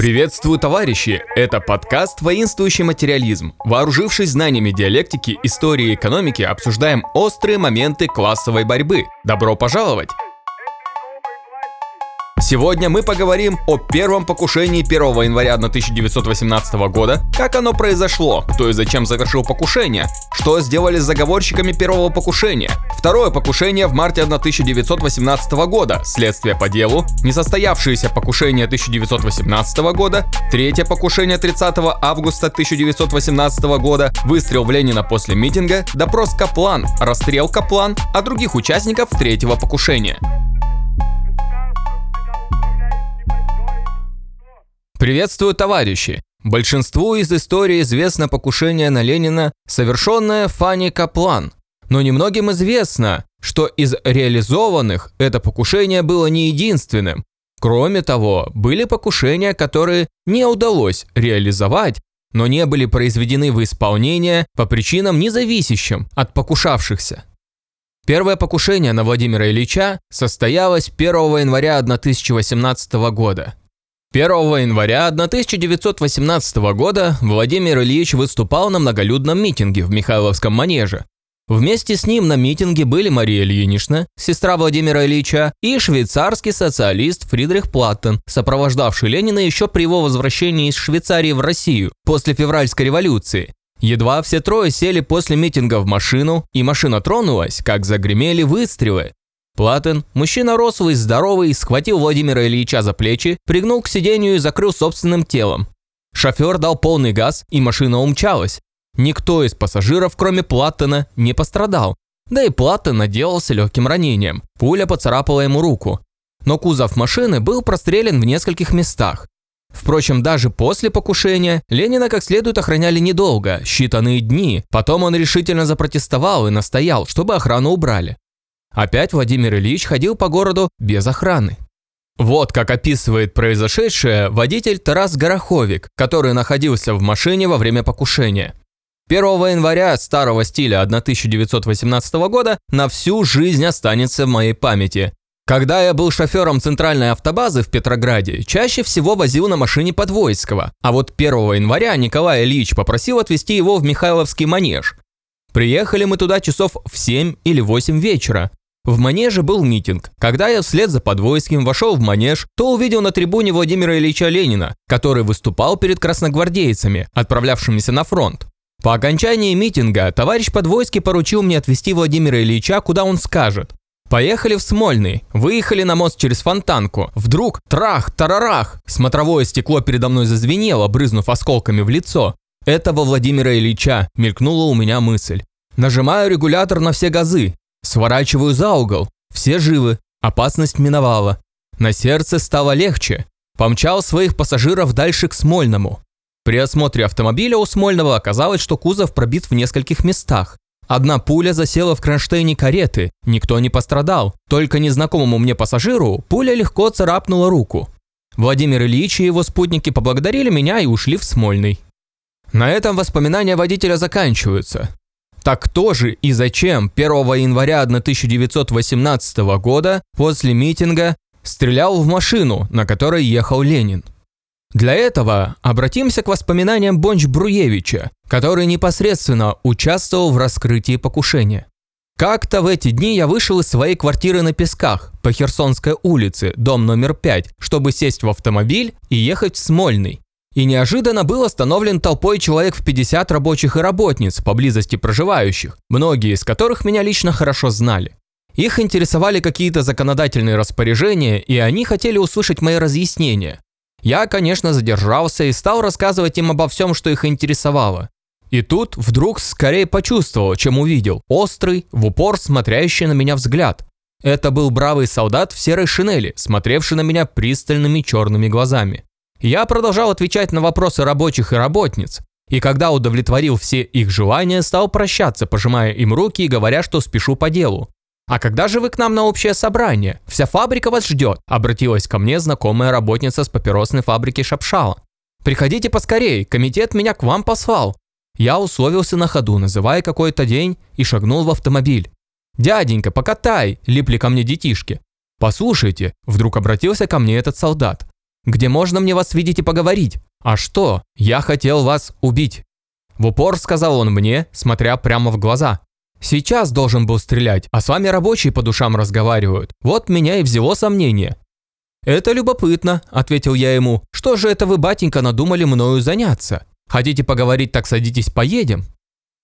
Приветствую, товарищи! Это подкаст «Воинствующий материализм». Вооружившись знаниями диалектики, истории и экономики, обсуждаем острые моменты классовой борьбы. Добро пожаловать! Сегодня мы поговорим о первом покушении 1 января 1918 года, как оно произошло, кто и зачем завершил покушение, что сделали с заговорщиками первого покушения, второе покушение в марте 1918 года, следствие по делу, несостоявшееся покушение 1918 года, третье покушение 30 августа 1918 года, выстрел в Ленина после митинга, допрос Каплан, расстрел Каплан, а других участников третьего покушения. Приветствую, товарищи! Большинству из истории известно покушение на Ленина, совершенное Фанни Каплан. Но немногим известно, что из реализованных это покушение было не единственным. Кроме того, были покушения, которые не удалось реализовать, но не были произведены в исполнение по причинам независящим от покушавшихся. Первое покушение на Владимира Ильича состоялось 1 января 1018 года – 1 января 1918 года Владимир Ильич выступал на многолюдном митинге в Михайловском манеже. Вместе с ним на митинге были Мария Ильинична, сестра Владимира Ильича, и швейцарский социалист Фридрих Платтен, сопровождавший Ленина еще при его возвращении из Швейцарии в Россию после февральской революции. Едва все трое сели после митинга в машину, и машина тронулась, как загремели выстрелы. Платен, мужчина рослый, здоровый, схватил Владимира Ильича за плечи, пригнул к сиденью и закрыл собственным телом. Шофер дал полный газ, и машина умчалась. Никто из пассажиров, кроме Платтена, не пострадал. Да и Платтен отделался легким ранением. Пуля поцарапала ему руку. Но кузов машины был прострелен в нескольких местах. Впрочем, даже после покушения Ленина как следует охраняли недолго, считанные дни. Потом он решительно запротестовал и настоял, чтобы охрану убрали. Опять Владимир Ильич ходил по городу без охраны. Вот как описывает произошедшее водитель Тарас Гороховик, который находился в машине во время покушения. 1 января старого стиля 1918 года на всю жизнь останется в моей памяти. Когда я был шофером центральной автобазы в Петрограде, чаще всего возил на машине Подвойского, а вот 1 января Николай Ильич попросил отвезти его в Михайловский манеж. Приехали мы туда часов в 7 или 8 вечера. В манеже был митинг. Когда я вслед за Подвойским вошел в манеж, то увидел на трибуне Владимира Ильича Ленина, который выступал перед красногвардейцами, отправлявшимися на фронт. По окончании митинга товарищ Подвойский поручил мне отвезти Владимира Ильича, куда он скажет. Поехали в Смольный, выехали на мост через Фонтанку. Вдруг трах, тарарах, смотровое стекло передо мной зазвенело, брызнув осколками в лицо. Этого Владимира Ильича мелькнула у меня мысль. Нажимаю регулятор на все газы. Сворачиваю за угол. Все живы. Опасность миновала. На сердце стало легче. Помчал своих пассажиров дальше к Смольному. При осмотре автомобиля у Смольного оказалось, что кузов пробит в нескольких местах. Одна пуля засела в кронштейне кареты, никто не пострадал. Только незнакомому мне пассажиру пуля легко царапнула руку. Владимир Ильич и его спутники поблагодарили меня и ушли в Смольный. На этом воспоминания водителя заканчиваются. Так кто же и зачем 1 января 1918 года после митинга стрелял в машину, на которой ехал Ленин? Для этого обратимся к воспоминаниям Бонч-Бруевича, который непосредственно участвовал в раскрытии покушения. Как-то в эти дни я вышел из своей квартиры на Песках по Херсонской улице, дом номер 5, чтобы сесть в автомобиль и ехать в Смольный. И неожиданно был остановлен толпой человек в 50 рабочих и работниц, поблизости проживающих, многие из которых меня лично хорошо знали. Их интересовали какие-то законодательные распоряжения, и они хотели услышать мои разъяснения. Я, конечно, задержался и стал рассказывать им обо всем, что их интересовало. И тут вдруг скорее почувствовал, чем увидел, острый, в упор смотрящий на меня взгляд. Это был бравый солдат в серой шинели, смотревший на меня пристальными черными глазами. Я продолжал отвечать на вопросы рабочих и работниц, и когда удовлетворил все их желания, стал прощаться, пожимая им руки и говоря, что спешу по делу. «А когда же вы к нам на общее собрание? Вся фабрика вас ждет», – обратилась ко мне знакомая работница с папиросной фабрики Шапшала. «Приходите поскорей, комитет меня к вам послал». Я условился на ходу, называя какой-то день, и шагнул в автомобиль. «Дяденька, покатай!» – липли ко мне детишки. «Послушайте», – вдруг обратился ко мне этот солдат. Где можно мне вас видеть и поговорить? А что? Я хотел вас убить. В упор сказал он мне, смотря прямо в глаза. Сейчас должен был стрелять, а с вами рабочие по душам разговаривают. Вот меня и взяло сомнение. «Это любопытно», – ответил я ему. «Что же это вы, батенька, надумали мною заняться? Хотите поговорить, так садитесь, поедем?»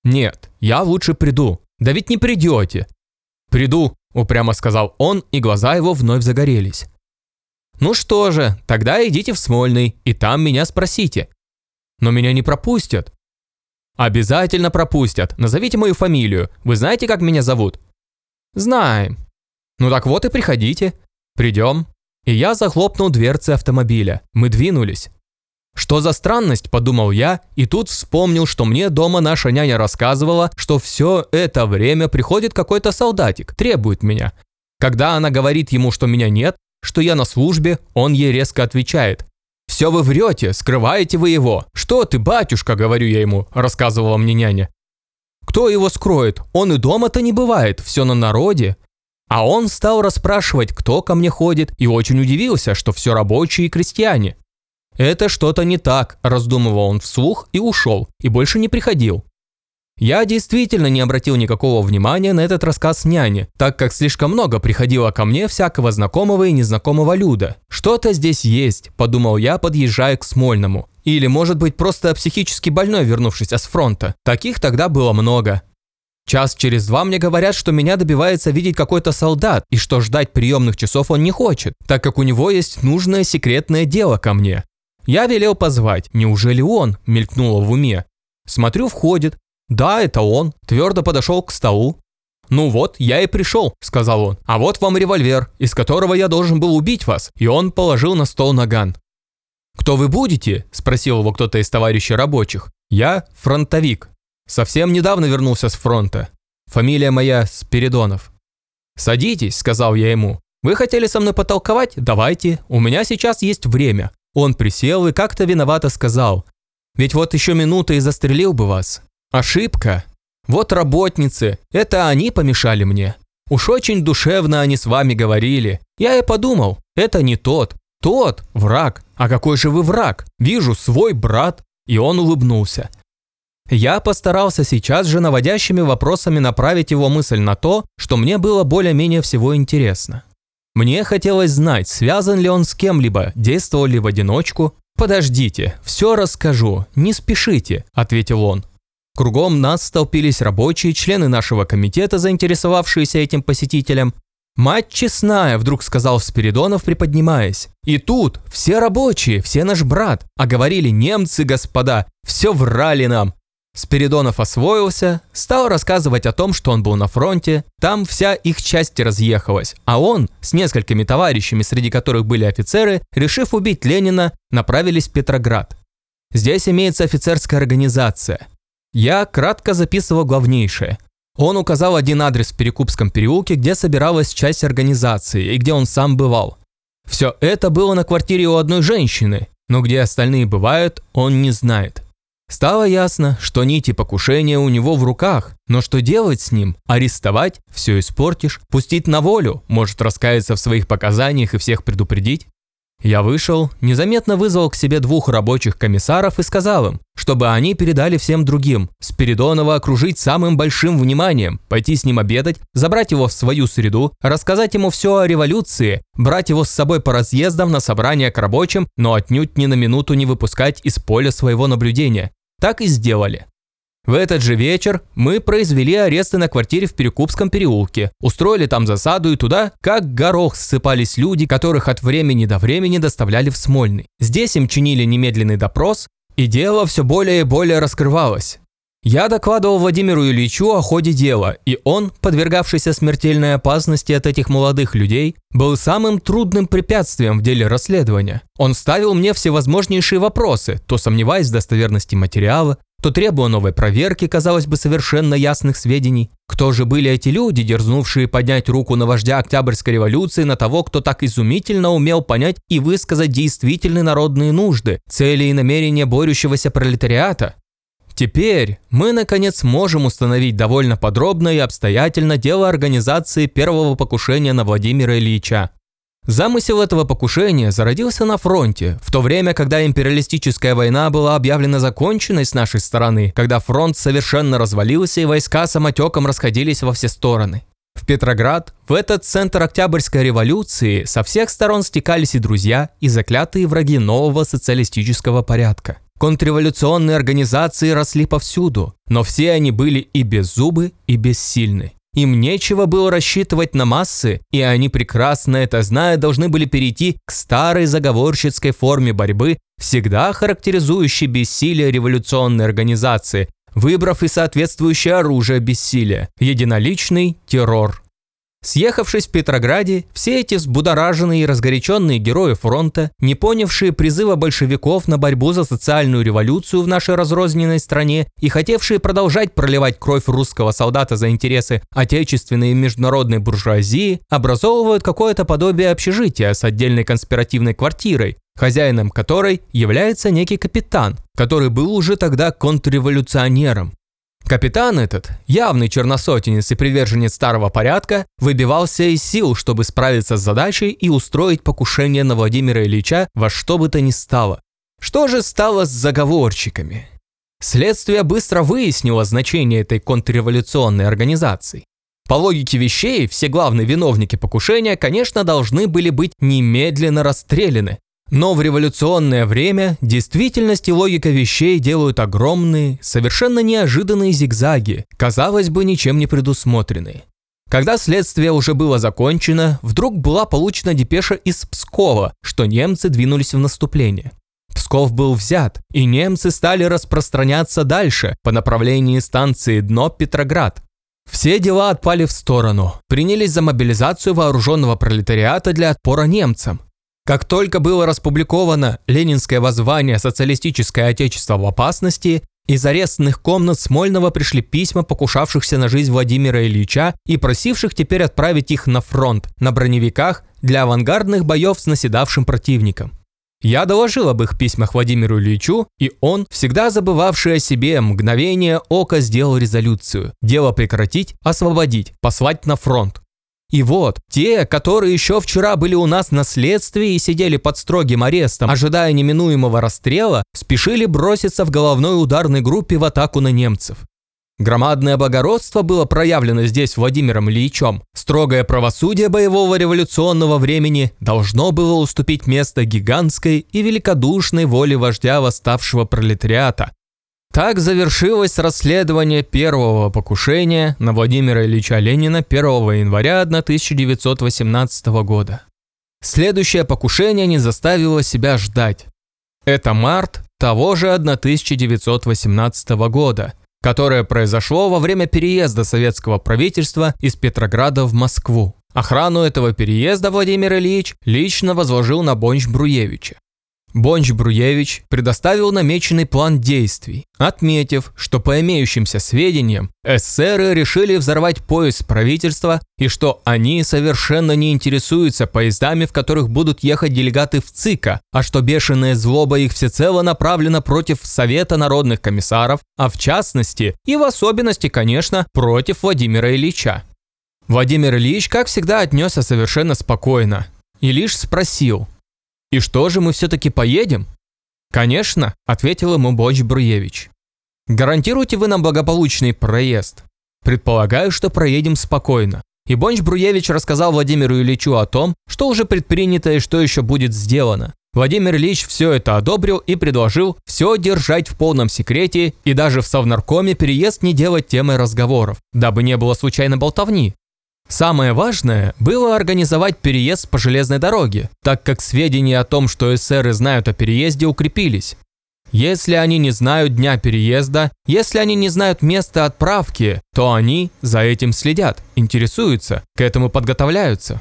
«Нет, я лучше приду». «Да ведь не придете». «Приду», – упрямо сказал он, и глаза его вновь загорелись. «Ну что же, тогда идите в Смольный, и там меня спросите». «Но меня не пропустят». «Обязательно пропустят. Назовите мою фамилию. Вы знаете, как меня зовут?» «Знаем». «Ну так вот и приходите. Придем». И я захлопнул дверцы автомобиля. Мы двинулись. Что за странность, подумал я, и тут вспомнил, что мне дома наша няня рассказывала, что все это время приходит какой-то солдатик, требует меня. Когда она говорит ему, что меня нет, что я на службе, он ей резко отвечает. «Все вы врете, скрываете вы его. Что ты, батюшка, говорю я ему», рассказывала мне няня. «Кто его скроет? Он и дома-то не бывает, все на народе». А он стал расспрашивать, кто ко мне ходит, и очень удивился, что все рабочие и крестьяне. «Это что-то не так», – раздумывал он вслух и ушел, и больше не приходил. Я действительно не обратил никакого внимания на этот рассказ няни, так как слишком много приходило ко мне всякого знакомого и незнакомого люда. «Что-то здесь есть», – подумал я, подъезжая к Смольному. Или, может быть, просто психически больной, вернувшийся с фронта. Таких тогда было много. Час через два мне говорят, что меня добивается видеть какой-то солдат, и что ждать приемных часов он не хочет, так как у него есть нужное секретное дело ко мне. Я велел позвать. Неужели он? Мелькнуло в уме. Смотрю, входит. Да, это он. Твердо подошел к столу. «Ну вот, я и пришел», – сказал он. «А вот вам револьвер, из которого я должен был убить вас». И он положил на стол наган. «Кто вы будете?» – спросил его кто-то из товарищей рабочих. «Я фронтовик. Совсем недавно вернулся с фронта. Фамилия моя Спиридонов». «Садитесь», – сказал я ему. «Вы хотели со мной потолковать? Давайте. У меня сейчас есть время. Он присел и как-то виновато сказал. «Ведь вот еще минута и застрелил бы вас. Ошибка. Вот работницы, это они помешали мне. Уж очень душевно они с вами говорили. Я и подумал, это не тот. Тот – враг. А какой же вы враг? Вижу, свой брат». И он улыбнулся. Я постарался сейчас же наводящими вопросами направить его мысль на то, что мне было более-менее всего интересно. Мне хотелось знать, связан ли он с кем-либо, действовал ли в одиночку. «Подождите, все расскажу, не спешите», – ответил он. Кругом нас столпились рабочие, члены нашего комитета, заинтересовавшиеся этим посетителем. «Мать честная», – вдруг сказал Спиридонов, приподнимаясь. «И тут все рабочие, все наш брат, а говорили немцы, господа, все врали нам. Спиридонов освоился, стал рассказывать о том, что он был на фронте, там вся их часть разъехалась, а он с несколькими товарищами, среди которых были офицеры, решив убить Ленина, направились в Петроград. Здесь имеется офицерская организация. Я кратко записывал главнейшее. Он указал один адрес в Перекупском переулке, где собиралась часть организации и где он сам бывал. Все это было на квартире у одной женщины, но где остальные бывают, он не знает. Стало ясно, что нити покушения у него в руках, но что делать с ним? Арестовать? Все испортишь. Пустить на волю? Может раскаяться в своих показаниях и всех предупредить? Я вышел, незаметно вызвал к себе двух рабочих комиссаров и сказал им, чтобы они передали всем другим, Спиридонова окружить самым большим вниманием, пойти с ним обедать, забрать его в свою среду, рассказать ему все о революции, брать его с собой по разъездам на собрания к рабочим, но отнюдь ни на минуту не выпускать из поля своего наблюдения. Так и сделали. В этот же вечер мы произвели аресты на квартире в Перекупском переулке, устроили там засаду и туда, как горох, ссыпались люди, которых от времени до времени доставляли в Смольный. Здесь им чинили немедленный допрос, и дело все более и более раскрывалось. Я докладывал Владимиру Ильичу о ходе дела, и он, подвергавшийся смертельной опасности от этих молодых людей, был самым трудным препятствием в деле расследования. Он ставил мне всевозможнейшие вопросы, то сомневаясь в достоверности материала, то требуя новой проверки, казалось бы, совершенно ясных сведений. Кто же были эти люди, дерзнувшие поднять руку на вождя Октябрьской революции, на того, кто так изумительно умел понять и высказать действительные народные нужды, цели и намерения борющегося пролетариата? Теперь мы, наконец, можем установить довольно подробно и обстоятельно дело организации первого покушения на Владимира Ильича. Замысел этого покушения зародился на фронте, в то время, когда империалистическая война была объявлена законченной с нашей стороны, когда фронт совершенно развалился и войска самотеком расходились во все стороны. В Петроград, в этот центр Октябрьской революции, со всех сторон стекались и друзья, и заклятые враги нового социалистического порядка. Контрреволюционные организации росли повсюду, но все они были и беззубы, и бессильны. Им нечего было рассчитывать на массы, и они прекрасно это зная должны были перейти к старой заговорщицкой форме борьбы, всегда характеризующей бессилие революционной организации, выбрав и соответствующее оружие бессилия – единоличный террор. Съехавшись в Петрограде, все эти взбудораженные и разгоряченные герои фронта, не понявшие призыва большевиков на борьбу за социальную революцию в нашей разрозненной стране и хотевшие продолжать проливать кровь русского солдата за интересы отечественной и международной буржуазии, образовывают какое-то подобие общежития с отдельной конспиративной квартирой, хозяином которой является некий капитан, который был уже тогда контрреволюционером, Капитан этот, явный черносотенец и приверженец старого порядка, выбивался из сил, чтобы справиться с задачей и устроить покушение на Владимира Ильича во что бы то ни стало. Что же стало с заговорщиками? Следствие быстро выяснило значение этой контрреволюционной организации. По логике вещей, все главные виновники покушения, конечно, должны были быть немедленно расстреляны, но в революционное время действительность и логика вещей делают огромные, совершенно неожиданные зигзаги, казалось бы, ничем не предусмотренные. Когда следствие уже было закончено, вдруг была получена депеша из Пскова, что немцы двинулись в наступление. Псков был взят, и немцы стали распространяться дальше по направлению станции Дно-Петроград. Все дела отпали в сторону, принялись за мобилизацию вооруженного пролетариата для отпора немцам. Как только было распубликовано ленинское воззвание «Социалистическое отечество в опасности», из арестных комнат Смольного пришли письма покушавшихся на жизнь Владимира Ильича и просивших теперь отправить их на фронт, на броневиках, для авангардных боев с наседавшим противником. Я доложил об их письмах Владимиру Ильичу, и он, всегда забывавший о себе, мгновение ока сделал резолюцию. Дело прекратить, освободить, послать на фронт. И вот, те, которые еще вчера были у нас на следствии и сидели под строгим арестом, ожидая неминуемого расстрела, спешили броситься в головной ударной группе в атаку на немцев. Громадное благородство было проявлено здесь Владимиром Ильичем. Строгое правосудие боевого революционного времени должно было уступить место гигантской и великодушной воле вождя восставшего пролетариата, так завершилось расследование первого покушения на Владимира Ильича Ленина 1 января 1918 года. Следующее покушение не заставило себя ждать. Это март того же 1918 года, которое произошло во время переезда советского правительства из Петрограда в Москву. Охрану этого переезда Владимир Ильич лично возложил на Бонч Бруевича. Бонч Бруевич предоставил намеченный план действий, отметив, что по имеющимся сведениям эсеры решили взорвать поезд правительства и что они совершенно не интересуются поездами, в которых будут ехать делегаты ВЦИКа, а что бешеная злоба их всецело направлена против Совета народных комиссаров, а в частности и в особенности, конечно, против Владимира Ильича. Владимир Ильич, как всегда, отнесся совершенно спокойно и лишь спросил – «И что же, мы все-таки поедем?» «Конечно», – ответил ему Бонч Бруевич. «Гарантируете вы нам благополучный проезд?» «Предполагаю, что проедем спокойно». И Бонч Бруевич рассказал Владимиру Ильичу о том, что уже предпринято и что еще будет сделано. Владимир Ильич все это одобрил и предложил все держать в полном секрете и даже в Совнаркоме переезд не делать темой разговоров, дабы не было случайной болтовни. Самое важное было организовать переезд по железной дороге, так как сведения о том, что эсеры знают о переезде, укрепились. Если они не знают дня переезда, если они не знают места отправки, то они за этим следят, интересуются, к этому подготовляются.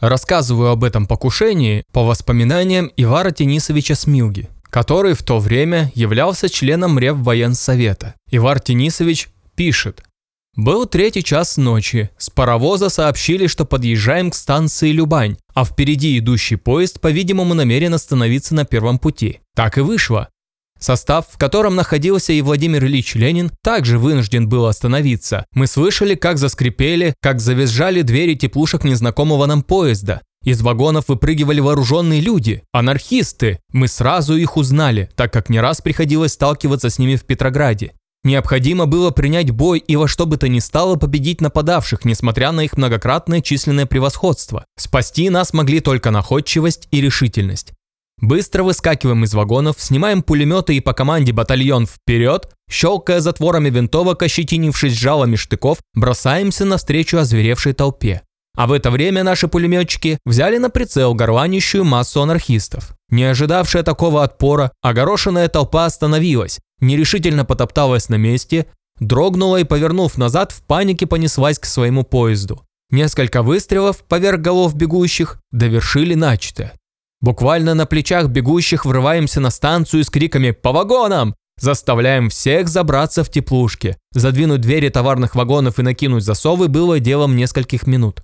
Рассказываю об этом покушении по воспоминаниям Ивара Тенисовича Смилги, который в то время являлся членом Реввоенсовета. Ивар Тенисович пишет, был третий час ночи. С паровоза сообщили, что подъезжаем к станции Любань, а впереди идущий поезд, по-видимому, намерен остановиться на первом пути. Так и вышло. Состав, в котором находился и Владимир Ильич Ленин, также вынужден был остановиться. Мы слышали, как заскрипели, как завизжали двери теплушек незнакомого нам поезда. Из вагонов выпрыгивали вооруженные люди, анархисты. Мы сразу их узнали, так как не раз приходилось сталкиваться с ними в Петрограде. Необходимо было принять бой и во что бы то ни стало победить нападавших, несмотря на их многократное численное превосходство. Спасти нас могли только находчивость и решительность. Быстро выскакиваем из вагонов, снимаем пулеметы и по команде батальон вперед, щелкая затворами винтовок, ощетинившись жалами штыков, бросаемся навстречу озверевшей толпе. А в это время наши пулеметчики взяли на прицел горланищую массу анархистов. Не ожидавшая такого отпора, огорошенная толпа остановилась, нерешительно потопталась на месте, дрогнула и, повернув назад, в панике понеслась к своему поезду. Несколько выстрелов поверх голов бегущих довершили начатое. Буквально на плечах бегущих врываемся на станцию с криками «По вагонам!» Заставляем всех забраться в теплушки. Задвинуть двери товарных вагонов и накинуть засовы было делом нескольких минут.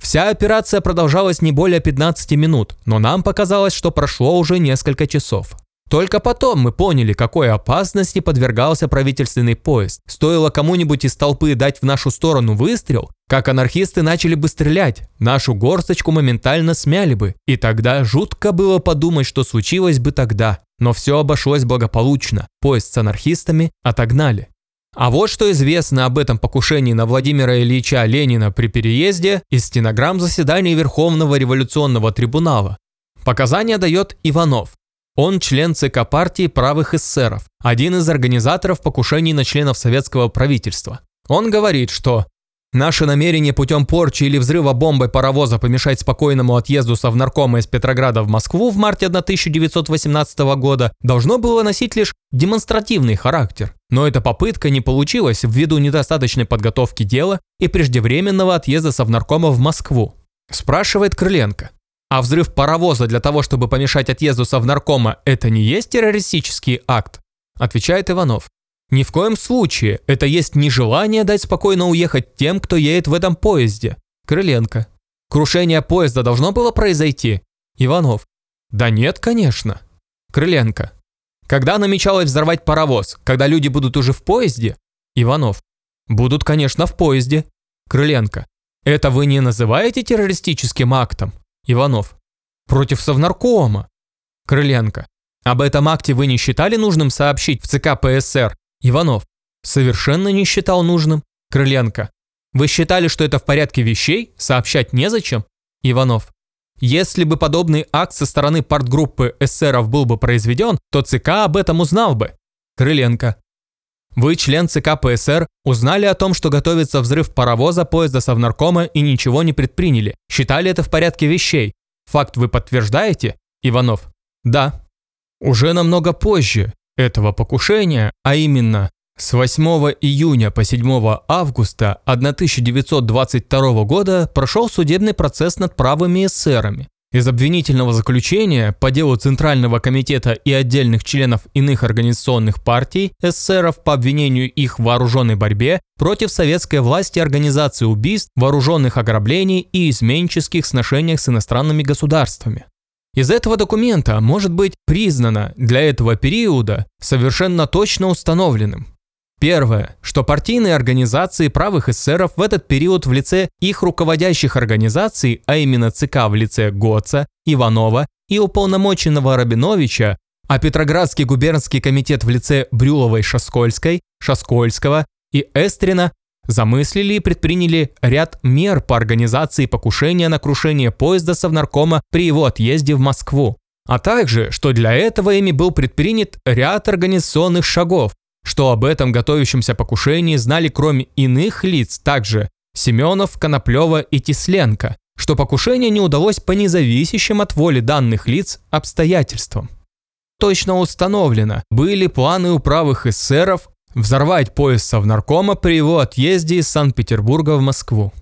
Вся операция продолжалась не более 15 минут, но нам показалось, что прошло уже несколько часов. Только потом мы поняли, какой опасности подвергался правительственный поезд. Стоило кому-нибудь из толпы дать в нашу сторону выстрел, как анархисты начали бы стрелять, нашу горсточку моментально смяли бы. И тогда жутко было подумать, что случилось бы тогда. Но все обошлось благополучно. Поезд с анархистами отогнали. А вот что известно об этом покушении на Владимира Ильича Ленина при переезде из стенограмм заседания Верховного революционного трибунала. Показания дает Иванов. Он член ЦК партии правых эсеров, один из организаторов покушений на членов советского правительства. Он говорит, что Наше намерение путем порчи или взрыва бомбой паровоза помешать спокойному отъезду Совнаркома из Петрограда в Москву в марте 1918 года должно было носить лишь демонстративный характер. Но эта попытка не получилась ввиду недостаточной подготовки дела и преждевременного отъезда Совнаркома в Москву. Спрашивает Крыленко. А взрыв паровоза для того, чтобы помешать отъезду Совнаркома, это не есть террористический акт? Отвечает Иванов. Ни в коем случае это есть нежелание дать спокойно уехать тем, кто едет в этом поезде. Крыленко. Крушение поезда должно было произойти? Иванов. Да нет, конечно. Крыленко. Когда намечалось взорвать паровоз? Когда люди будут уже в поезде? Иванов. Будут, конечно, в поезде. Крыленко. Это вы не называете террористическим актом? Иванов. Против Совнаркома. Крыленко. Об этом акте вы не считали нужным сообщить в ЦК ПСР Иванов. Совершенно не считал нужным. Крыленко. Вы считали, что это в порядке вещей? Сообщать незачем? Иванов. Если бы подобный акт со стороны партгруппы эсеров был бы произведен, то ЦК об этом узнал бы. Крыленко. Вы, член ЦК ПСР, узнали о том, что готовится взрыв паровоза поезда Совнаркома и ничего не предприняли. Считали это в порядке вещей. Факт вы подтверждаете? Иванов. Да. Уже намного позже, этого покушения, а именно с 8 июня по 7 августа 1922 года прошел судебный процесс над правыми эсерами. Из обвинительного заключения по делу Центрального комитета и отдельных членов иных организационных партий эсеров по обвинению их в вооруженной борьбе против советской власти организации убийств, вооруженных ограблений и изменческих сношениях с иностранными государствами. Из этого документа может быть признано для этого периода совершенно точно установленным. Первое, что партийные организации правых эсеров в этот период в лице их руководящих организаций, а именно ЦК в лице Гоца, Иванова и уполномоченного Рабиновича, а Петроградский губернский комитет в лице Брюловой Шаскольской, Шаскольского и Эстрина замыслили и предприняли ряд мер по организации покушения на крушение поезда Совнаркома при его отъезде в Москву, а также, что для этого ими был предпринят ряд организационных шагов, что об этом готовящемся покушении знали кроме иных лиц также Семенов, Коноплева и Тисленко, что покушение не удалось по независящим от воли данных лиц обстоятельствам. Точно установлено, были планы у правых эсеров Взорвать поезд Совнаркома при его отъезде из Санкт-Петербурга в Москву.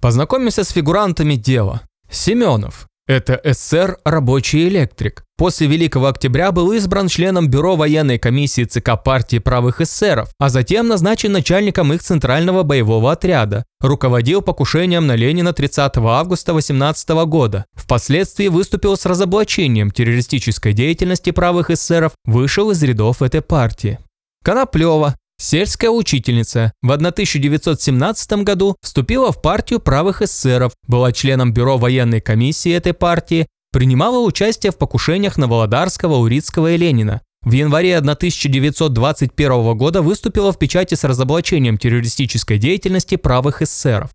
Познакомимся с фигурантами дела. Семенов. Это СССР рабочий электрик. После Великого Октября был избран членом Бюро военной комиссии ЦК партии правых эсеров, а затем назначен начальником их центрального боевого отряда. Руководил покушением на Ленина 30 августа 18 года. Впоследствии выступил с разоблачением террористической деятельности правых эсеров, вышел из рядов этой партии. Коноплева, Сельская учительница в 1917 году вступила в партию правых эсеров, была членом бюро военной комиссии этой партии, принимала участие в покушениях на Володарского, Урицкого и Ленина. В январе 1921 года выступила в печати с разоблачением террористической деятельности правых эсеров.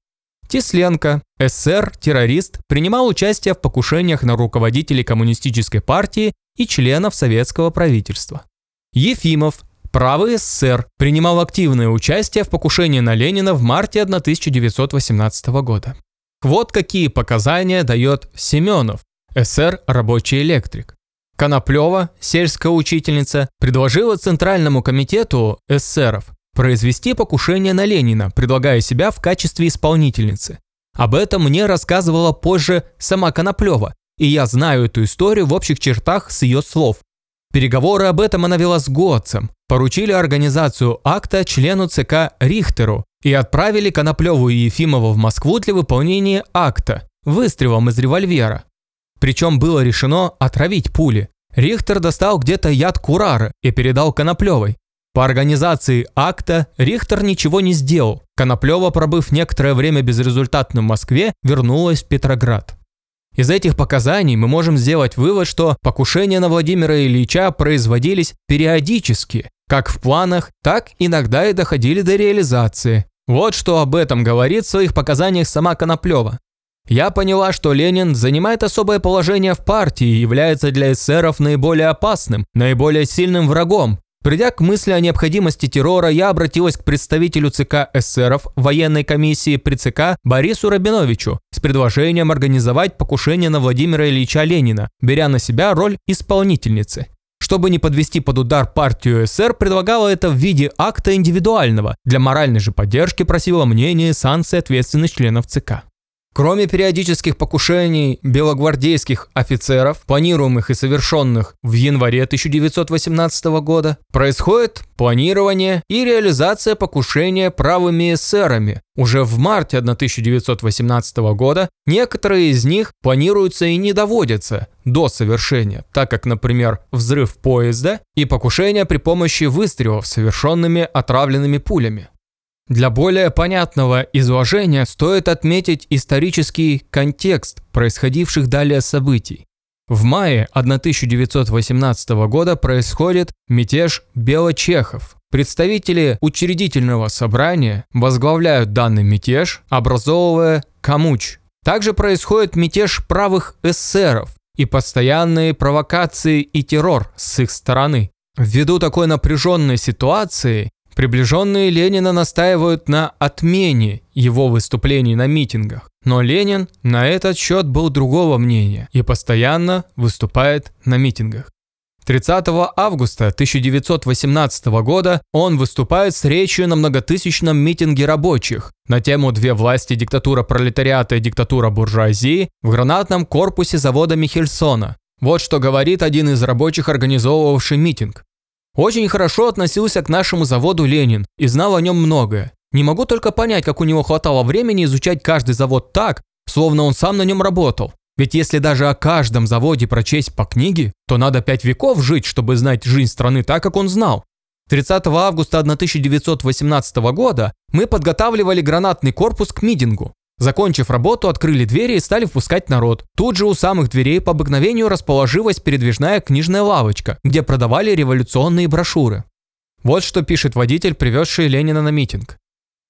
Тесленко, эсер, террорист, принимал участие в покушениях на руководителей коммунистической партии и членов советского правительства. Ефимов, правый эсер, принимал активное участие в покушении на Ленина в марте 1918 года. Вот какие показания дает Семенов, эсер рабочий электрик. Коноплева, сельская учительница, предложила Центральному комитету эсеров произвести покушение на Ленина, предлагая себя в качестве исполнительницы. Об этом мне рассказывала позже сама Коноплева, и я знаю эту историю в общих чертах с ее слов. Переговоры об этом она вела с Гоцем, поручили организацию акта члену ЦК Рихтеру и отправили Коноплеву и Ефимова в Москву для выполнения акта выстрелом из револьвера. Причем было решено отравить пули. Рихтер достал где-то яд курары и передал Коноплевой. По организации акта Рихтер ничего не сделал. Коноплева, пробыв некоторое время безрезультатно в Москве, вернулась в Петроград. Из этих показаний мы можем сделать вывод, что покушения на Владимира Ильича производились периодически, как в планах, так иногда и доходили до реализации. Вот что об этом говорит в своих показаниях сама Коноплева. Я поняла, что Ленин занимает особое положение в партии и является для эсеров наиболее опасным, наиболее сильным врагом. Придя к мысли о необходимости террора, я обратилась к представителю ЦК эсеров военной комиссии при ЦК Борису Рабиновичу с предложением организовать покушение на Владимира Ильича Ленина, беря на себя роль исполнительницы. Чтобы не подвести под удар партию СССР, предлагала это в виде акта индивидуального. Для моральной же поддержки просила мнение санкции ответственных членов ЦК. Кроме периодических покушений белогвардейских офицеров, планируемых и совершенных в январе 1918 года, происходит планирование и реализация покушения правыми эсерами. Уже в марте 1918 года некоторые из них планируются и не доводятся до совершения, так как, например, взрыв поезда и покушение при помощи выстрелов, совершенными отравленными пулями. Для более понятного изложения стоит отметить исторический контекст происходивших далее событий. В мае 1918 года происходит мятеж белочехов. Представители учредительного собрания возглавляют данный мятеж, образовывая Камуч. Также происходит мятеж правых эсеров и постоянные провокации и террор с их стороны. Ввиду такой напряженной ситуации Приближенные Ленина настаивают на отмене его выступлений на митингах. Но Ленин на этот счет был другого мнения и постоянно выступает на митингах. 30 августа 1918 года он выступает с речью на многотысячном митинге рабочих на тему «Две власти – диктатура пролетариата и диктатура буржуазии» в гранатном корпусе завода Михельсона. Вот что говорит один из рабочих, организовывавший митинг. Очень хорошо относился к нашему заводу Ленин и знал о нем многое. Не могу только понять, как у него хватало времени изучать каждый завод так, словно он сам на нем работал. Ведь если даже о каждом заводе прочесть по книге, то надо пять веков жить, чтобы знать жизнь страны так, как он знал. 30 августа 1918 года мы подготавливали гранатный корпус к митингу. Закончив работу, открыли двери и стали впускать народ. Тут же у самых дверей по обыкновению расположилась передвижная книжная лавочка, где продавали революционные брошюры. Вот что пишет водитель, привезший Ленина на митинг.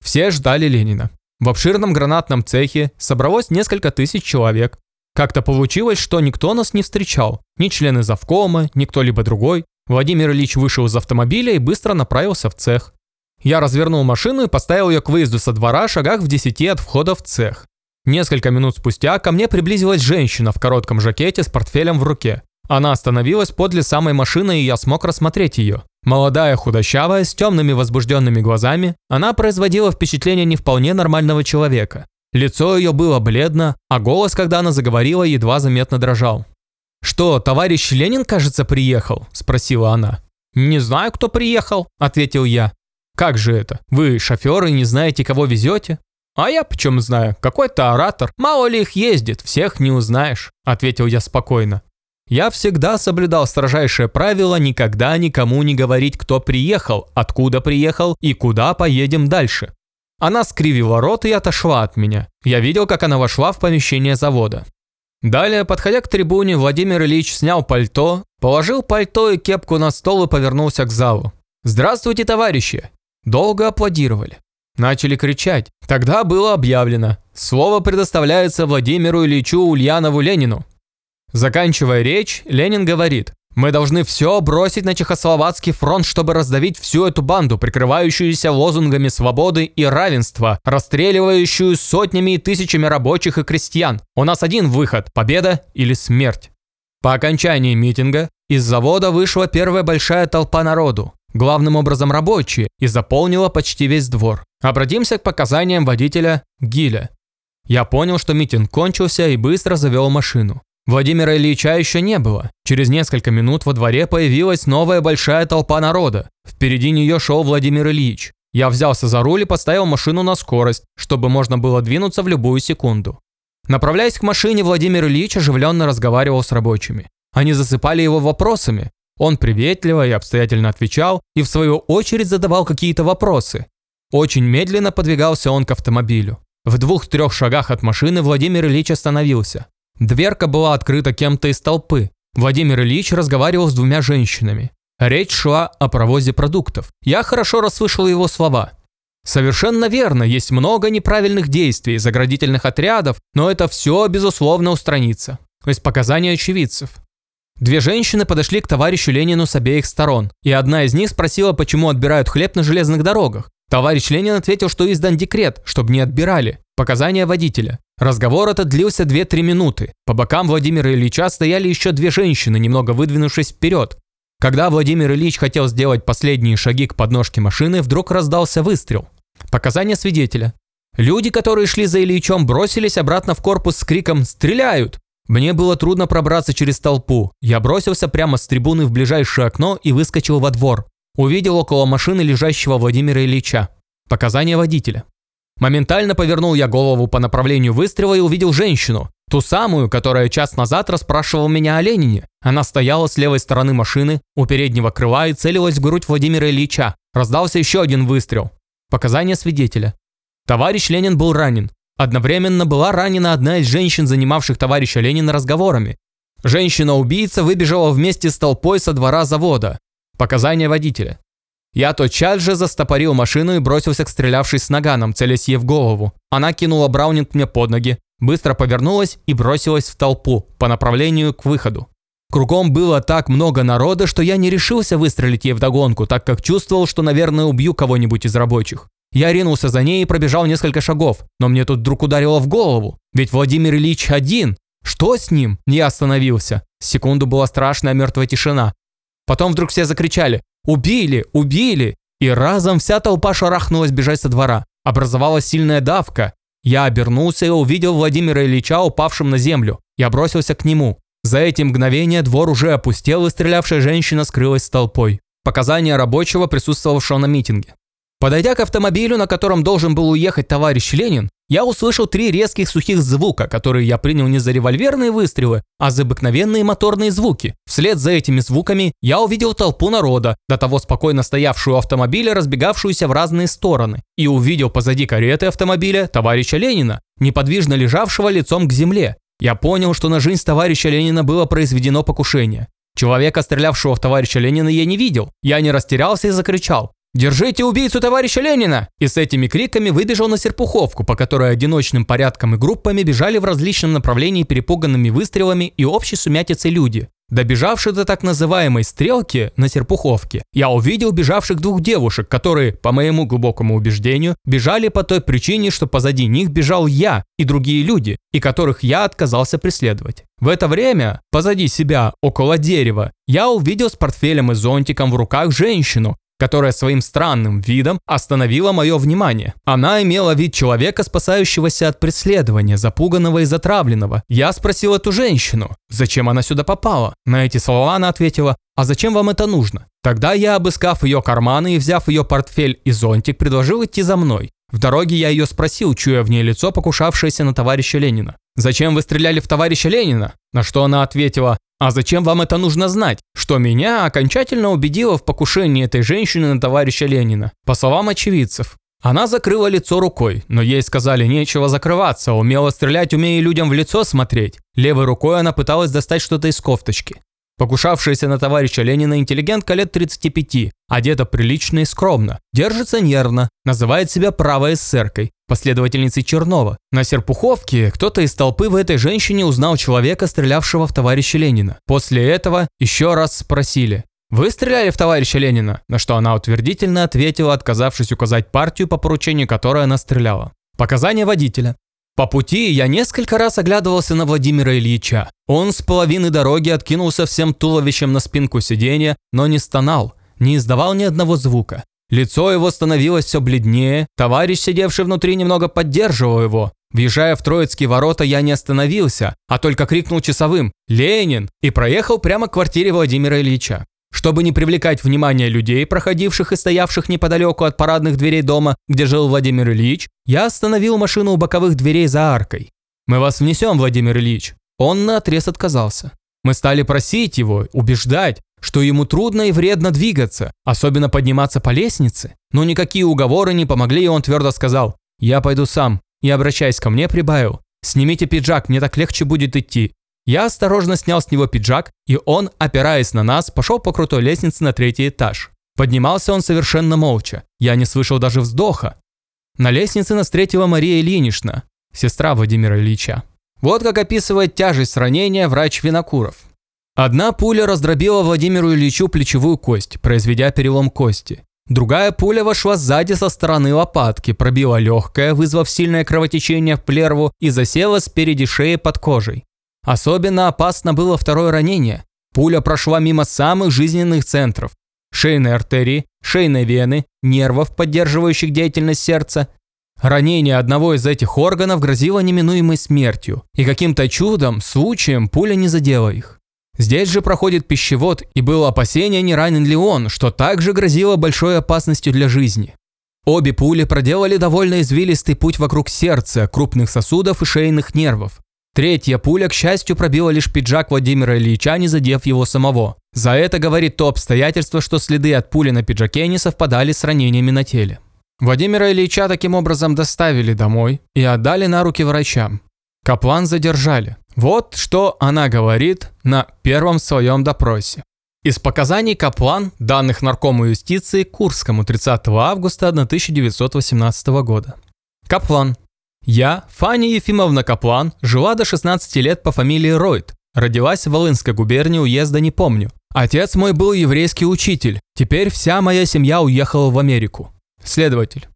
Все ждали Ленина. В обширном гранатном цехе собралось несколько тысяч человек. Как-то получилось, что никто нас не встречал. Ни члены завкома, ни кто-либо другой. Владимир Ильич вышел из автомобиля и быстро направился в цех. Я развернул машину и поставил ее к выезду со двора шагах в десяти от входа в цех. Несколько минут спустя ко мне приблизилась женщина в коротком жакете с портфелем в руке. Она остановилась подле самой машины, и я смог рассмотреть ее. Молодая, худощавая, с темными возбужденными глазами, она производила впечатление не вполне нормального человека. Лицо ее было бледно, а голос, когда она заговорила, едва заметно дрожал. «Что, товарищ Ленин, кажется, приехал?» – спросила она. «Не знаю, кто приехал», – ответил я. Как же это? Вы шоферы не знаете, кого везете? А я почем знаю, какой-то оратор. Мало ли их ездит, всех не узнаешь, ответил я спокойно. Я всегда соблюдал строжайшее правило никогда никому не говорить, кто приехал, откуда приехал и куда поедем дальше. Она скривила рот и отошла от меня. Я видел, как она вошла в помещение завода. Далее, подходя к трибуне, Владимир Ильич снял пальто, положил пальто и кепку на стол и повернулся к залу. «Здравствуйте, товарищи!» Долго аплодировали. Начали кричать. Тогда было объявлено. Слово предоставляется Владимиру Ильичу Ульянову Ленину. Заканчивая речь, Ленин говорит, мы должны все бросить на Чехословацкий фронт, чтобы раздавить всю эту банду, прикрывающуюся лозунгами свободы и равенства, расстреливающую сотнями и тысячами рабочих и крестьян. У нас один выход – победа или смерть. По окончании митинга из завода вышла первая большая толпа народу, главным образом рабочие, и заполнила почти весь двор. Обратимся к показаниям водителя Гиля. Я понял, что митинг кончился и быстро завел машину. Владимира Ильича еще не было. Через несколько минут во дворе появилась новая большая толпа народа. Впереди нее шел Владимир Ильич. Я взялся за руль и поставил машину на скорость, чтобы можно было двинуться в любую секунду. Направляясь к машине, Владимир Ильич оживленно разговаривал с рабочими. Они засыпали его вопросами. Он приветливо и обстоятельно отвечал и в свою очередь задавал какие-то вопросы. Очень медленно подвигался он к автомобилю. В двух-трех шагах от машины Владимир Ильич остановился. Дверка была открыта кем-то из толпы. Владимир Ильич разговаривал с двумя женщинами. Речь шла о провозе продуктов. Я хорошо расслышал его слова. Совершенно верно, есть много неправильных действий, заградительных отрядов, но это все, безусловно, устранится. То есть показания очевидцев. Две женщины подошли к товарищу Ленину с обеих сторон, и одна из них спросила, почему отбирают хлеб на железных дорогах. Товарищ Ленин ответил, что издан декрет, чтобы не отбирали. Показания водителя. Разговор этот длился 2-3 минуты. По бокам Владимира Ильича стояли еще две женщины, немного выдвинувшись вперед. Когда Владимир Ильич хотел сделать последние шаги к подножке машины, вдруг раздался выстрел. Показания свидетеля. Люди, которые шли за Ильичом, бросились обратно в корпус с криком «Стреляют!». Мне было трудно пробраться через толпу. Я бросился прямо с трибуны в ближайшее окно и выскочил во двор. Увидел около машины лежащего Владимира Ильича. Показания водителя. Моментально повернул я голову по направлению выстрела и увидел женщину. Ту самую, которая час назад расспрашивала меня о Ленине. Она стояла с левой стороны машины, у переднего крыла и целилась в грудь Владимира Ильича. Раздался еще один выстрел. Показания свидетеля. Товарищ Ленин был ранен. Одновременно была ранена одна из женщин, занимавших товарища Ленина разговорами. Женщина-убийца выбежала вместе с толпой со двора завода. Показания водителя. Я тотчас же застопорил машину и бросился к стрелявшей с наганом, целясь ей в голову. Она кинула Браунинг мне под ноги, быстро повернулась и бросилась в толпу по направлению к выходу. Кругом было так много народа, что я не решился выстрелить ей вдогонку, так как чувствовал, что, наверное, убью кого-нибудь из рабочих. Я ринулся за ней и пробежал несколько шагов, но мне тут вдруг ударило в голову. Ведь Владимир Ильич один. Что с ним? Я остановился. Секунду была страшная мертвая тишина. Потом вдруг все закричали «Убили! Убили!» И разом вся толпа шарахнулась бежать со двора. Образовалась сильная давка. Я обернулся и увидел Владимира Ильича упавшим на землю. Я бросился к нему. За эти мгновения двор уже опустел, и стрелявшая женщина скрылась с толпой. Показания рабочего, присутствовавшего на митинге. Подойдя к автомобилю, на котором должен был уехать товарищ Ленин, я услышал три резких сухих звука, которые я принял не за револьверные выстрелы, а за обыкновенные моторные звуки. Вслед за этими звуками я увидел толпу народа, до того спокойно стоявшую у автомобиля, разбегавшуюся в разные стороны, и увидел позади кареты автомобиля товарища Ленина, неподвижно лежавшего лицом к земле. Я понял, что на жизнь товарища Ленина было произведено покушение. Человека, стрелявшего в товарища Ленина, я не видел. Я не растерялся и закричал. «Держите убийцу товарища Ленина!» И с этими криками выбежал на Серпуховку, по которой одиночным порядком и группами бежали в различном направлении перепуганными выстрелами и общей сумятицей люди. Добежавши до так называемой «стрелки» на Серпуховке, я увидел бежавших двух девушек, которые, по моему глубокому убеждению, бежали по той причине, что позади них бежал я и другие люди, и которых я отказался преследовать. В это время, позади себя, около дерева, я увидел с портфелем и зонтиком в руках женщину, которая своим странным видом остановила мое внимание. Она имела вид человека, спасающегося от преследования, запуганного и затравленного. Я спросил эту женщину, зачем она сюда попала. На эти слова она ответила, а зачем вам это нужно? Тогда я, обыскав ее карманы и взяв ее портфель и зонтик, предложил идти за мной. В дороге я ее спросил, чуя в ней лицо, покушавшееся на товарища Ленина. «Зачем вы стреляли в товарища Ленина?» На что она ответила «А зачем вам это нужно знать?» Что меня окончательно убедило в покушении этой женщины на товарища Ленина. По словам очевидцев, она закрыла лицо рукой, но ей сказали нечего закрываться, умела стрелять, умея людям в лицо смотреть. Левой рукой она пыталась достать что-то из кофточки. Покушавшаяся на товарища Ленина интеллигентка лет 35, одета прилично и скромно, держится нервно, называет себя правой эсеркой, последовательницей Чернова. На Серпуховке кто-то из толпы в этой женщине узнал человека, стрелявшего в товарища Ленина. После этого еще раз спросили, «Вы стреляли в товарища Ленина?» На что она утвердительно ответила, отказавшись указать партию, по поручению которой она стреляла. Показания водителя. По пути я несколько раз оглядывался на Владимира Ильича. Он с половины дороги откинулся всем туловищем на спинку сиденья, но не стонал, не издавал ни одного звука. Лицо его становилось все бледнее, товарищ, сидевший внутри, немного поддерживал его. Въезжая в Троицкие ворота, я не остановился, а только крикнул часовым «Ленин!» и проехал прямо к квартире Владимира Ильича. Чтобы не привлекать внимание людей, проходивших и стоявших неподалеку от парадных дверей дома, где жил Владимир Ильич, я остановил машину у боковых дверей за аркой. «Мы вас внесем, Владимир Ильич». Он наотрез отказался. Мы стали просить его, убеждать, что ему трудно и вредно двигаться, особенно подниматься по лестнице. Но никакие уговоры не помогли, и он твердо сказал «Я пойду сам». И, обращаясь ко мне, прибавил «Снимите пиджак, мне так легче будет идти. Я осторожно снял с него пиджак, и он, опираясь на нас, пошел по крутой лестнице на третий этаж. Поднимался он совершенно молча. Я не слышал даже вздоха. На лестнице нас встретила Мария Ильинична, сестра Владимира Ильича. Вот как описывает тяжесть ранения врач Винокуров. Одна пуля раздробила Владимиру Ильичу плечевую кость, произведя перелом кости. Другая пуля вошла сзади со стороны лопатки, пробила легкое, вызвав сильное кровотечение в плерву и засела спереди шеи под кожей. Особенно опасно было второе ранение. Пуля прошла мимо самых жизненных центров – шейной артерии, шейной вены, нервов, поддерживающих деятельность сердца. Ранение одного из этих органов грозило неминуемой смертью, и каким-то чудом, случаем, пуля не задела их. Здесь же проходит пищевод, и было опасение, не ранен ли он, что также грозило большой опасностью для жизни. Обе пули проделали довольно извилистый путь вокруг сердца, крупных сосудов и шейных нервов. Третья пуля, к счастью, пробила лишь пиджак Владимира Ильича, не задев его самого. За это говорит то обстоятельство, что следы от пули на пиджаке не совпадали с ранениями на теле. Владимира Ильича таким образом доставили домой и отдали на руки врачам. Каплан задержали. Вот что она говорит на первом своем допросе. Из показаний Каплан, данных Наркому юстиции Курскому 30 августа 1918 года. Каплан я, Фаня Ефимовна Каплан, жила до 16 лет по фамилии Ройд. Родилась в Волынской губернии, уезда не помню. Отец мой был еврейский учитель. Теперь вся моя семья уехала в Америку. Следователь.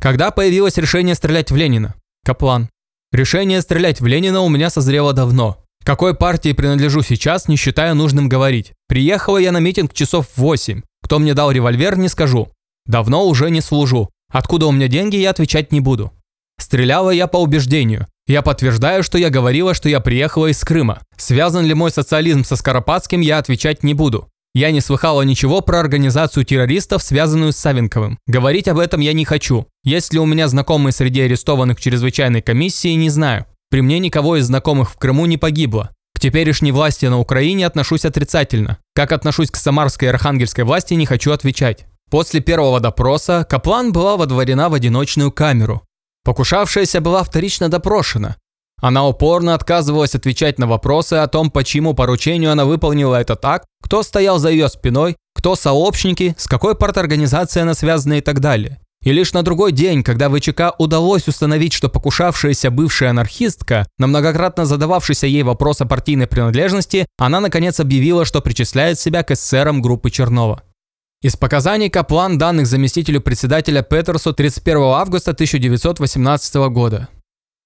Когда появилось решение стрелять в Ленина? Каплан. Решение стрелять в Ленина у меня созрело давно. Какой партии принадлежу сейчас, не считая нужным говорить. Приехала я на митинг часов в 8. Кто мне дал револьвер, не скажу. Давно уже не служу. Откуда у меня деньги, я отвечать не буду. Стреляла я по убеждению. Я подтверждаю, что я говорила, что я приехала из Крыма. Связан ли мой социализм со Скоропадским, я отвечать не буду. Я не слыхала ничего про организацию террористов, связанную с Савенковым. Говорить об этом я не хочу. Есть ли у меня знакомые среди арестованных чрезвычайной комиссии, не знаю. При мне никого из знакомых в Крыму не погибло. К теперешней власти на Украине отношусь отрицательно. Как отношусь к самарской и архангельской власти, не хочу отвечать. После первого допроса Каплан была водворена в одиночную камеру. Покушавшаяся была вторично допрошена. Она упорно отказывалась отвечать на вопросы о том, почему поручению она выполнила это так, кто стоял за ее спиной, кто сообщники, с какой парторганизацией она связана и так далее. И лишь на другой день, когда ВЧК удалось установить, что покушавшаяся бывшая анархистка, на многократно задававшийся ей вопрос о партийной принадлежности, она наконец объявила, что причисляет себя к эсерам группы Чернова. Из показаний Каплан, данных заместителю председателя Петерсу 31 августа 1918 года.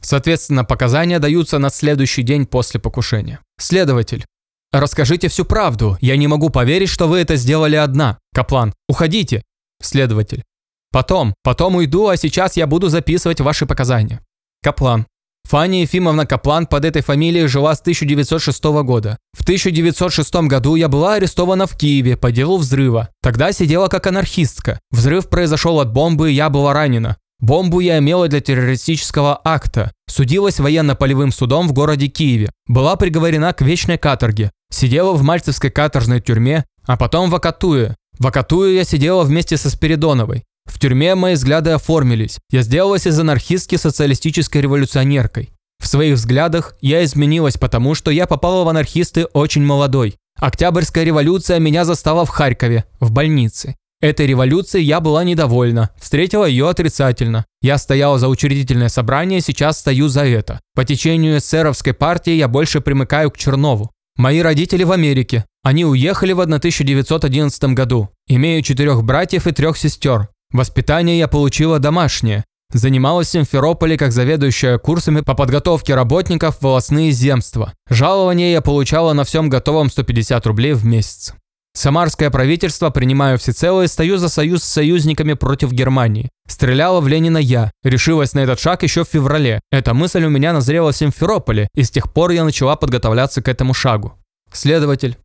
Соответственно, показания даются на следующий день после покушения. Следователь. Расскажите всю правду. Я не могу поверить, что вы это сделали одна. Каплан. Уходите. Следователь. Потом, потом уйду, а сейчас я буду записывать ваши показания. Каплан. Фанни Ефимовна Каплан под этой фамилией жила с 1906 года. В 1906 году я была арестована в Киеве по делу взрыва. Тогда сидела как анархистка. Взрыв произошел от бомбы, и я была ранена. Бомбу я имела для террористического акта. Судилась военно-полевым судом в городе Киеве. Была приговорена к вечной каторге. Сидела в мальцевской каторжной тюрьме, а потом в Акатуе. В Акатуе я сидела вместе со Спиридоновой. В тюрьме мои взгляды оформились. Я сделалась из анархистки социалистической революционеркой. В своих взглядах я изменилась, потому что я попала в анархисты очень молодой. Октябрьская революция меня застала в Харькове, в больнице. Этой революцией я была недовольна, встретила ее отрицательно. Я стояла за учредительное собрание, сейчас стою за это. По течению эсеровской партии я больше примыкаю к Чернову. Мои родители в Америке. Они уехали в 1911 году. Имею четырех братьев и трех сестер. Воспитание я получила домашнее. Занималась в Симферополе как заведующая курсами по подготовке работников в волосные земства. Жалование я получала на всем готовом 150 рублей в месяц. Самарское правительство принимаю всецело и стою за союз с союзниками против Германии. Стреляла в Ленина я. Решилась на этот шаг еще в феврале. Эта мысль у меня назрела в Симферополе, и с тех пор я начала подготовляться к этому шагу. Следователь.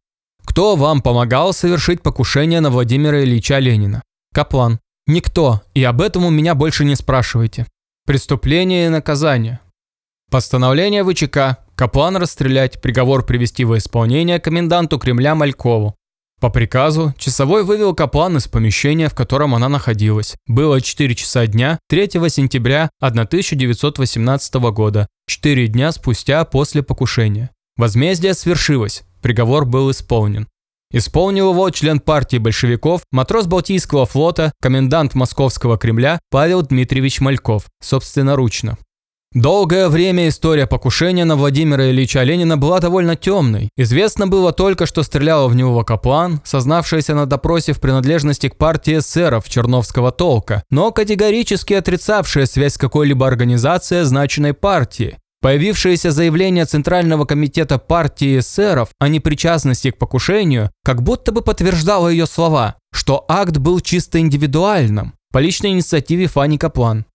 Кто вам помогал совершить покушение на Владимира Ильича Ленина? Каплан. Никто, и об этом у меня больше не спрашивайте. Преступление и наказание. Постановление ВЧК. Каплан расстрелять, приговор привести во исполнение коменданту Кремля Малькову. По приказу, часовой вывел Каплан из помещения, в котором она находилась. Было 4 часа дня 3 сентября 1918 года, 4 дня спустя после покушения. Возмездие свершилось, приговор был исполнен. Исполнил его член партии большевиков, матрос Балтийского флота, комендант Московского Кремля Павел Дмитриевич Мальков, собственноручно. Долгое время история покушения на Владимира Ильича Ленина была довольно темной. Известно было только, что стрелял в него Каплан, сознавшийся на допросе в принадлежности к партии эсеров Черновского толка, но категорически отрицавшая связь с какой-либо организацией означенной партии. Появившееся заявление Центрального комитета партии эсеров о непричастности к покушению как будто бы подтверждало ее слова, что акт был чисто индивидуальным, по личной инициативе Фани Каплан.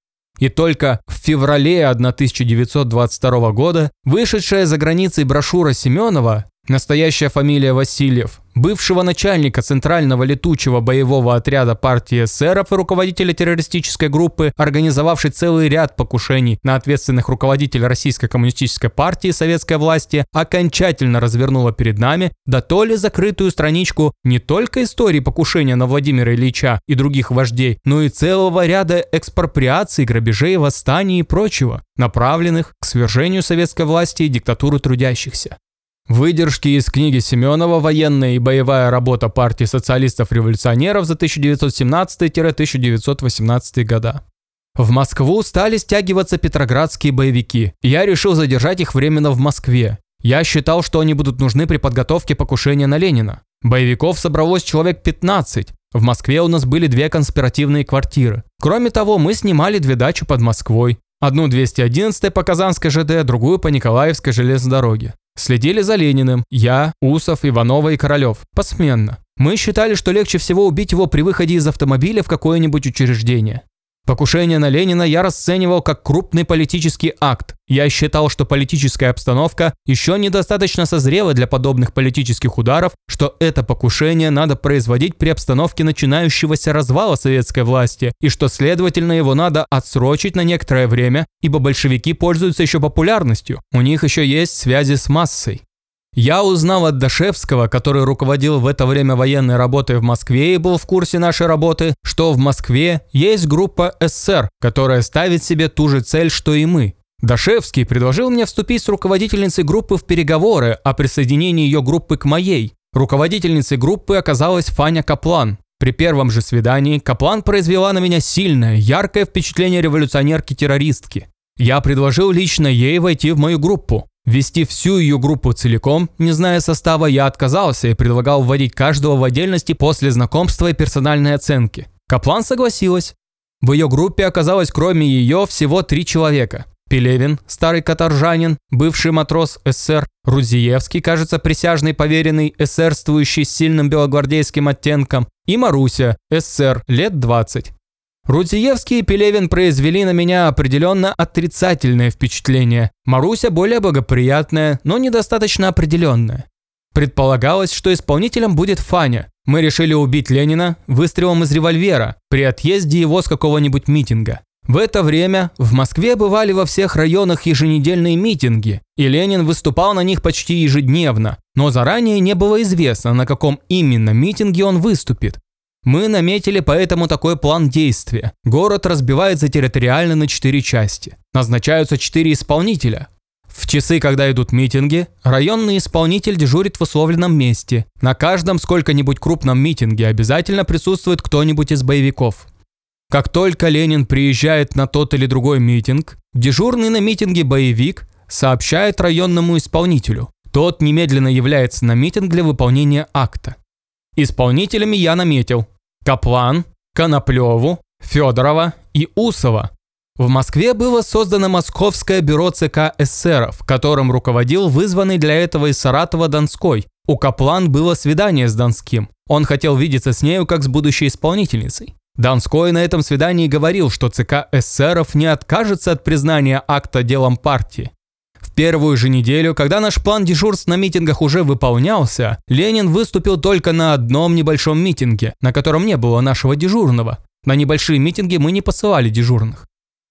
И только в феврале 1922 года вышедшая за границей брошюра Семенова Настоящая фамилия Васильев, бывшего начальника Центрального летучего боевого отряда партии эсеров и руководителя террористической группы, организовавший целый ряд покушений на ответственных руководителей Российской коммунистической партии советской власти, окончательно развернула перед нами, да то ли закрытую страничку не только истории покушения на Владимира Ильича и других вождей, но и целого ряда экспроприаций, грабежей, восстаний и прочего, направленных к свержению советской власти и диктатуры трудящихся. Выдержки из книги Семенова «Военная и боевая работа партии социалистов-революционеров за 1917-1918 года». В Москву стали стягиваться петроградские боевики, я решил задержать их временно в Москве. Я считал, что они будут нужны при подготовке покушения на Ленина. Боевиков собралось человек 15. В Москве у нас были две конспиративные квартиры. Кроме того, мы снимали две дачи под Москвой. Одну 211 по Казанской ЖД, другую по Николаевской железной дороге. Следили за Лениным, я, Усов, Иванова и Королев, посменно. Мы считали, что легче всего убить его при выходе из автомобиля в какое-нибудь учреждение. Покушение на Ленина я расценивал как крупный политический акт. Я считал, что политическая обстановка еще недостаточно созрела для подобных политических ударов, что это покушение надо производить при обстановке начинающегося развала советской власти, и что, следовательно, его надо отсрочить на некоторое время, ибо большевики пользуются еще популярностью, у них еще есть связи с массой. Я узнал от Дашевского, который руководил в это время военной работой в Москве и был в курсе нашей работы, что в Москве есть группа СССР, которая ставит себе ту же цель, что и мы. Дашевский предложил мне вступить с руководительницей группы в переговоры о присоединении ее группы к моей. Руководительницей группы оказалась Фаня Каплан. При первом же свидании Каплан произвела на меня сильное, яркое впечатление революционерки-террористки. Я предложил лично ей войти в мою группу. Вести всю ее группу целиком, не зная состава, я отказался и предлагал вводить каждого в отдельности после знакомства и персональной оценки. Каплан согласилась. В ее группе оказалось кроме ее всего три человека. Пелевин, старый каторжанин, бывший матрос СССР, Рудзиевский, кажется, присяжный поверенный, эсерствующий с сильным белогвардейским оттенком, и Маруся, СССР, лет 20. Рудзиевский и Пелевин произвели на меня определенно отрицательное впечатление. Маруся более благоприятная, но недостаточно определенная. Предполагалось, что исполнителем будет Фаня. Мы решили убить Ленина выстрелом из револьвера при отъезде его с какого-нибудь митинга. В это время в Москве бывали во всех районах еженедельные митинги, и Ленин выступал на них почти ежедневно, но заранее не было известно, на каком именно митинге он выступит. Мы наметили поэтому такой план действия. Город разбивается территориально на четыре части. Назначаются четыре исполнителя. В часы, когда идут митинги, районный исполнитель дежурит в условленном месте. На каждом сколько-нибудь крупном митинге обязательно присутствует кто-нибудь из боевиков. Как только Ленин приезжает на тот или другой митинг, дежурный на митинге боевик сообщает районному исполнителю. Тот немедленно является на митинг для выполнения акта. Исполнителями я наметил Каплан, Коноплеву, Федорова и Усова. В Москве было создано Московское бюро ЦК эсеров, которым руководил вызванный для этого из Саратова Донской. У Каплан было свидание с Донским. Он хотел видеться с нею как с будущей исполнительницей. Донской на этом свидании говорил, что ЦК эсеров не откажется от признания акта делом партии. Первую же неделю, когда наш план дежурств на митингах уже выполнялся, Ленин выступил только на одном небольшом митинге, на котором не было нашего дежурного. На небольшие митинги мы не посылали дежурных.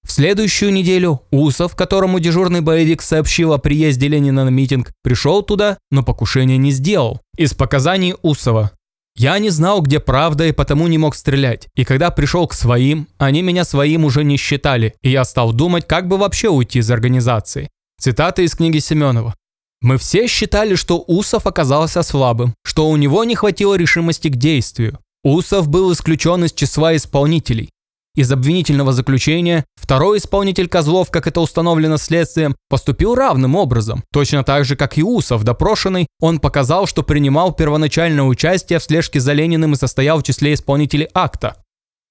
В следующую неделю Усов, которому дежурный боевик сообщил о приезде Ленина на митинг, пришел туда, но покушение не сделал. Из показаний Усова. Я не знал, где правда, и потому не мог стрелять. И когда пришел к своим, они меня своим уже не считали, и я стал думать, как бы вообще уйти из организации. Цитата из книги Семенова. Мы все считали, что Усов оказался слабым, что у него не хватило решимости к действию. Усов был исключен из числа исполнителей. Из обвинительного заключения второй исполнитель Козлов, как это установлено следствием, поступил равным образом. Точно так же, как и Усов, допрошенный, он показал, что принимал первоначальное участие в слежке за Лениным и состоял в числе исполнителей акта.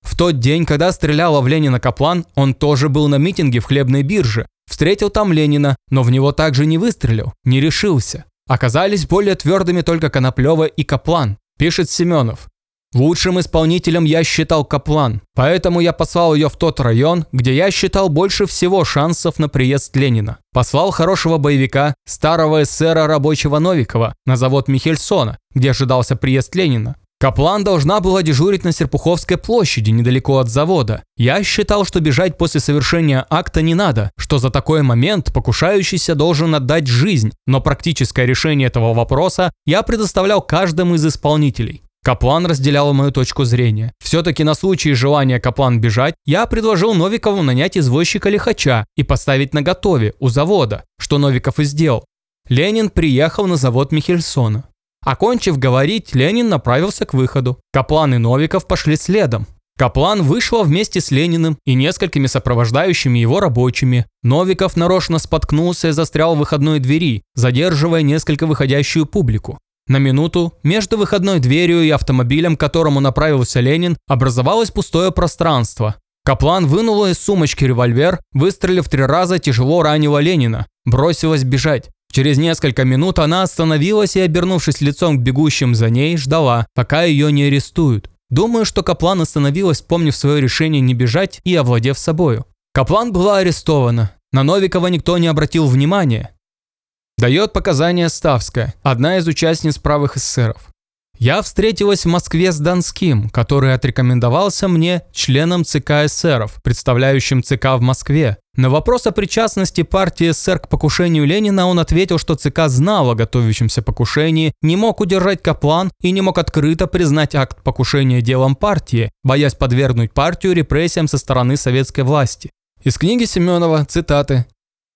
В тот день, когда стреляла в Ленина Каплан, он тоже был на митинге в хлебной бирже. Встретил там Ленина, но в него также не выстрелил, не решился. Оказались более твердыми только Коноплева и Каплан, пишет Семенов. Лучшим исполнителем я считал Каплан, поэтому я послал ее в тот район, где я считал больше всего шансов на приезд Ленина. Послал хорошего боевика, старого эсера рабочего Новикова, на завод Михельсона, где ожидался приезд Ленина. Каплан должна была дежурить на Серпуховской площади, недалеко от завода. Я считал, что бежать после совершения акта не надо, что за такой момент покушающийся должен отдать жизнь, но практическое решение этого вопроса я предоставлял каждому из исполнителей. Каплан разделял мою точку зрения. Все-таки на случай желания Каплан бежать, я предложил Новикову нанять извозчика лихача и поставить на готове у завода, что Новиков и сделал. Ленин приехал на завод Михельсона. Окончив говорить, Ленин направился к выходу. Каплан и Новиков пошли следом. Каплан вышла вместе с Лениным и несколькими сопровождающими его рабочими. Новиков нарочно споткнулся и застрял в выходной двери, задерживая несколько выходящую публику. На минуту между выходной дверью и автомобилем, к которому направился Ленин, образовалось пустое пространство. Каплан вынула из сумочки револьвер, выстрелив три раза, тяжело ранила Ленина. Бросилась бежать. Через несколько минут она остановилась и, обернувшись лицом к бегущим за ней, ждала, пока ее не арестуют. Думаю, что Каплан остановилась, вспомнив свое решение не бежать и овладев собою. Каплан была арестована. На Новикова никто не обратил внимания. Дает показания Ставская, одна из участниц правых эсеров. Я встретилась в Москве с Донским, который отрекомендовался мне членом ЦК эсеров, представляющим ЦК в Москве. На вопрос о причастности партии СССР к покушению Ленина он ответил, что ЦК знал о готовящемся покушении, не мог удержать Каплан и не мог открыто признать акт покушения делом партии, боясь подвергнуть партию репрессиям со стороны советской власти. Из книги Семенова цитаты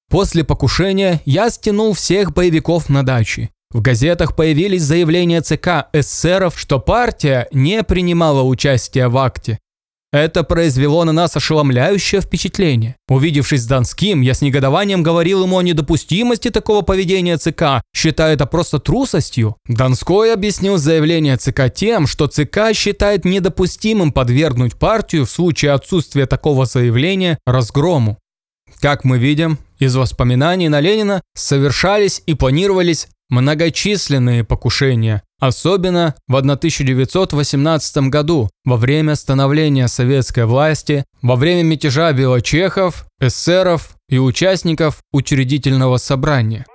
После покушения я стянул всех боевиков на даче. В газетах появились заявления ЦК эсеров, что партия не принимала участия в акте. Это произвело на нас ошеломляющее впечатление. Увидевшись с Донским, я с негодованием говорил ему о недопустимости такого поведения ЦК, считая это просто трусостью. Донской объяснил заявление ЦК тем, что ЦК считает недопустимым подвергнуть партию в случае отсутствия такого заявления разгрому. Как мы видим, из воспоминаний на Ленина совершались и планировались многочисленные покушения, особенно в 1918 году, во время становления советской власти, во время мятежа белочехов, эсеров и участников учредительного собрания.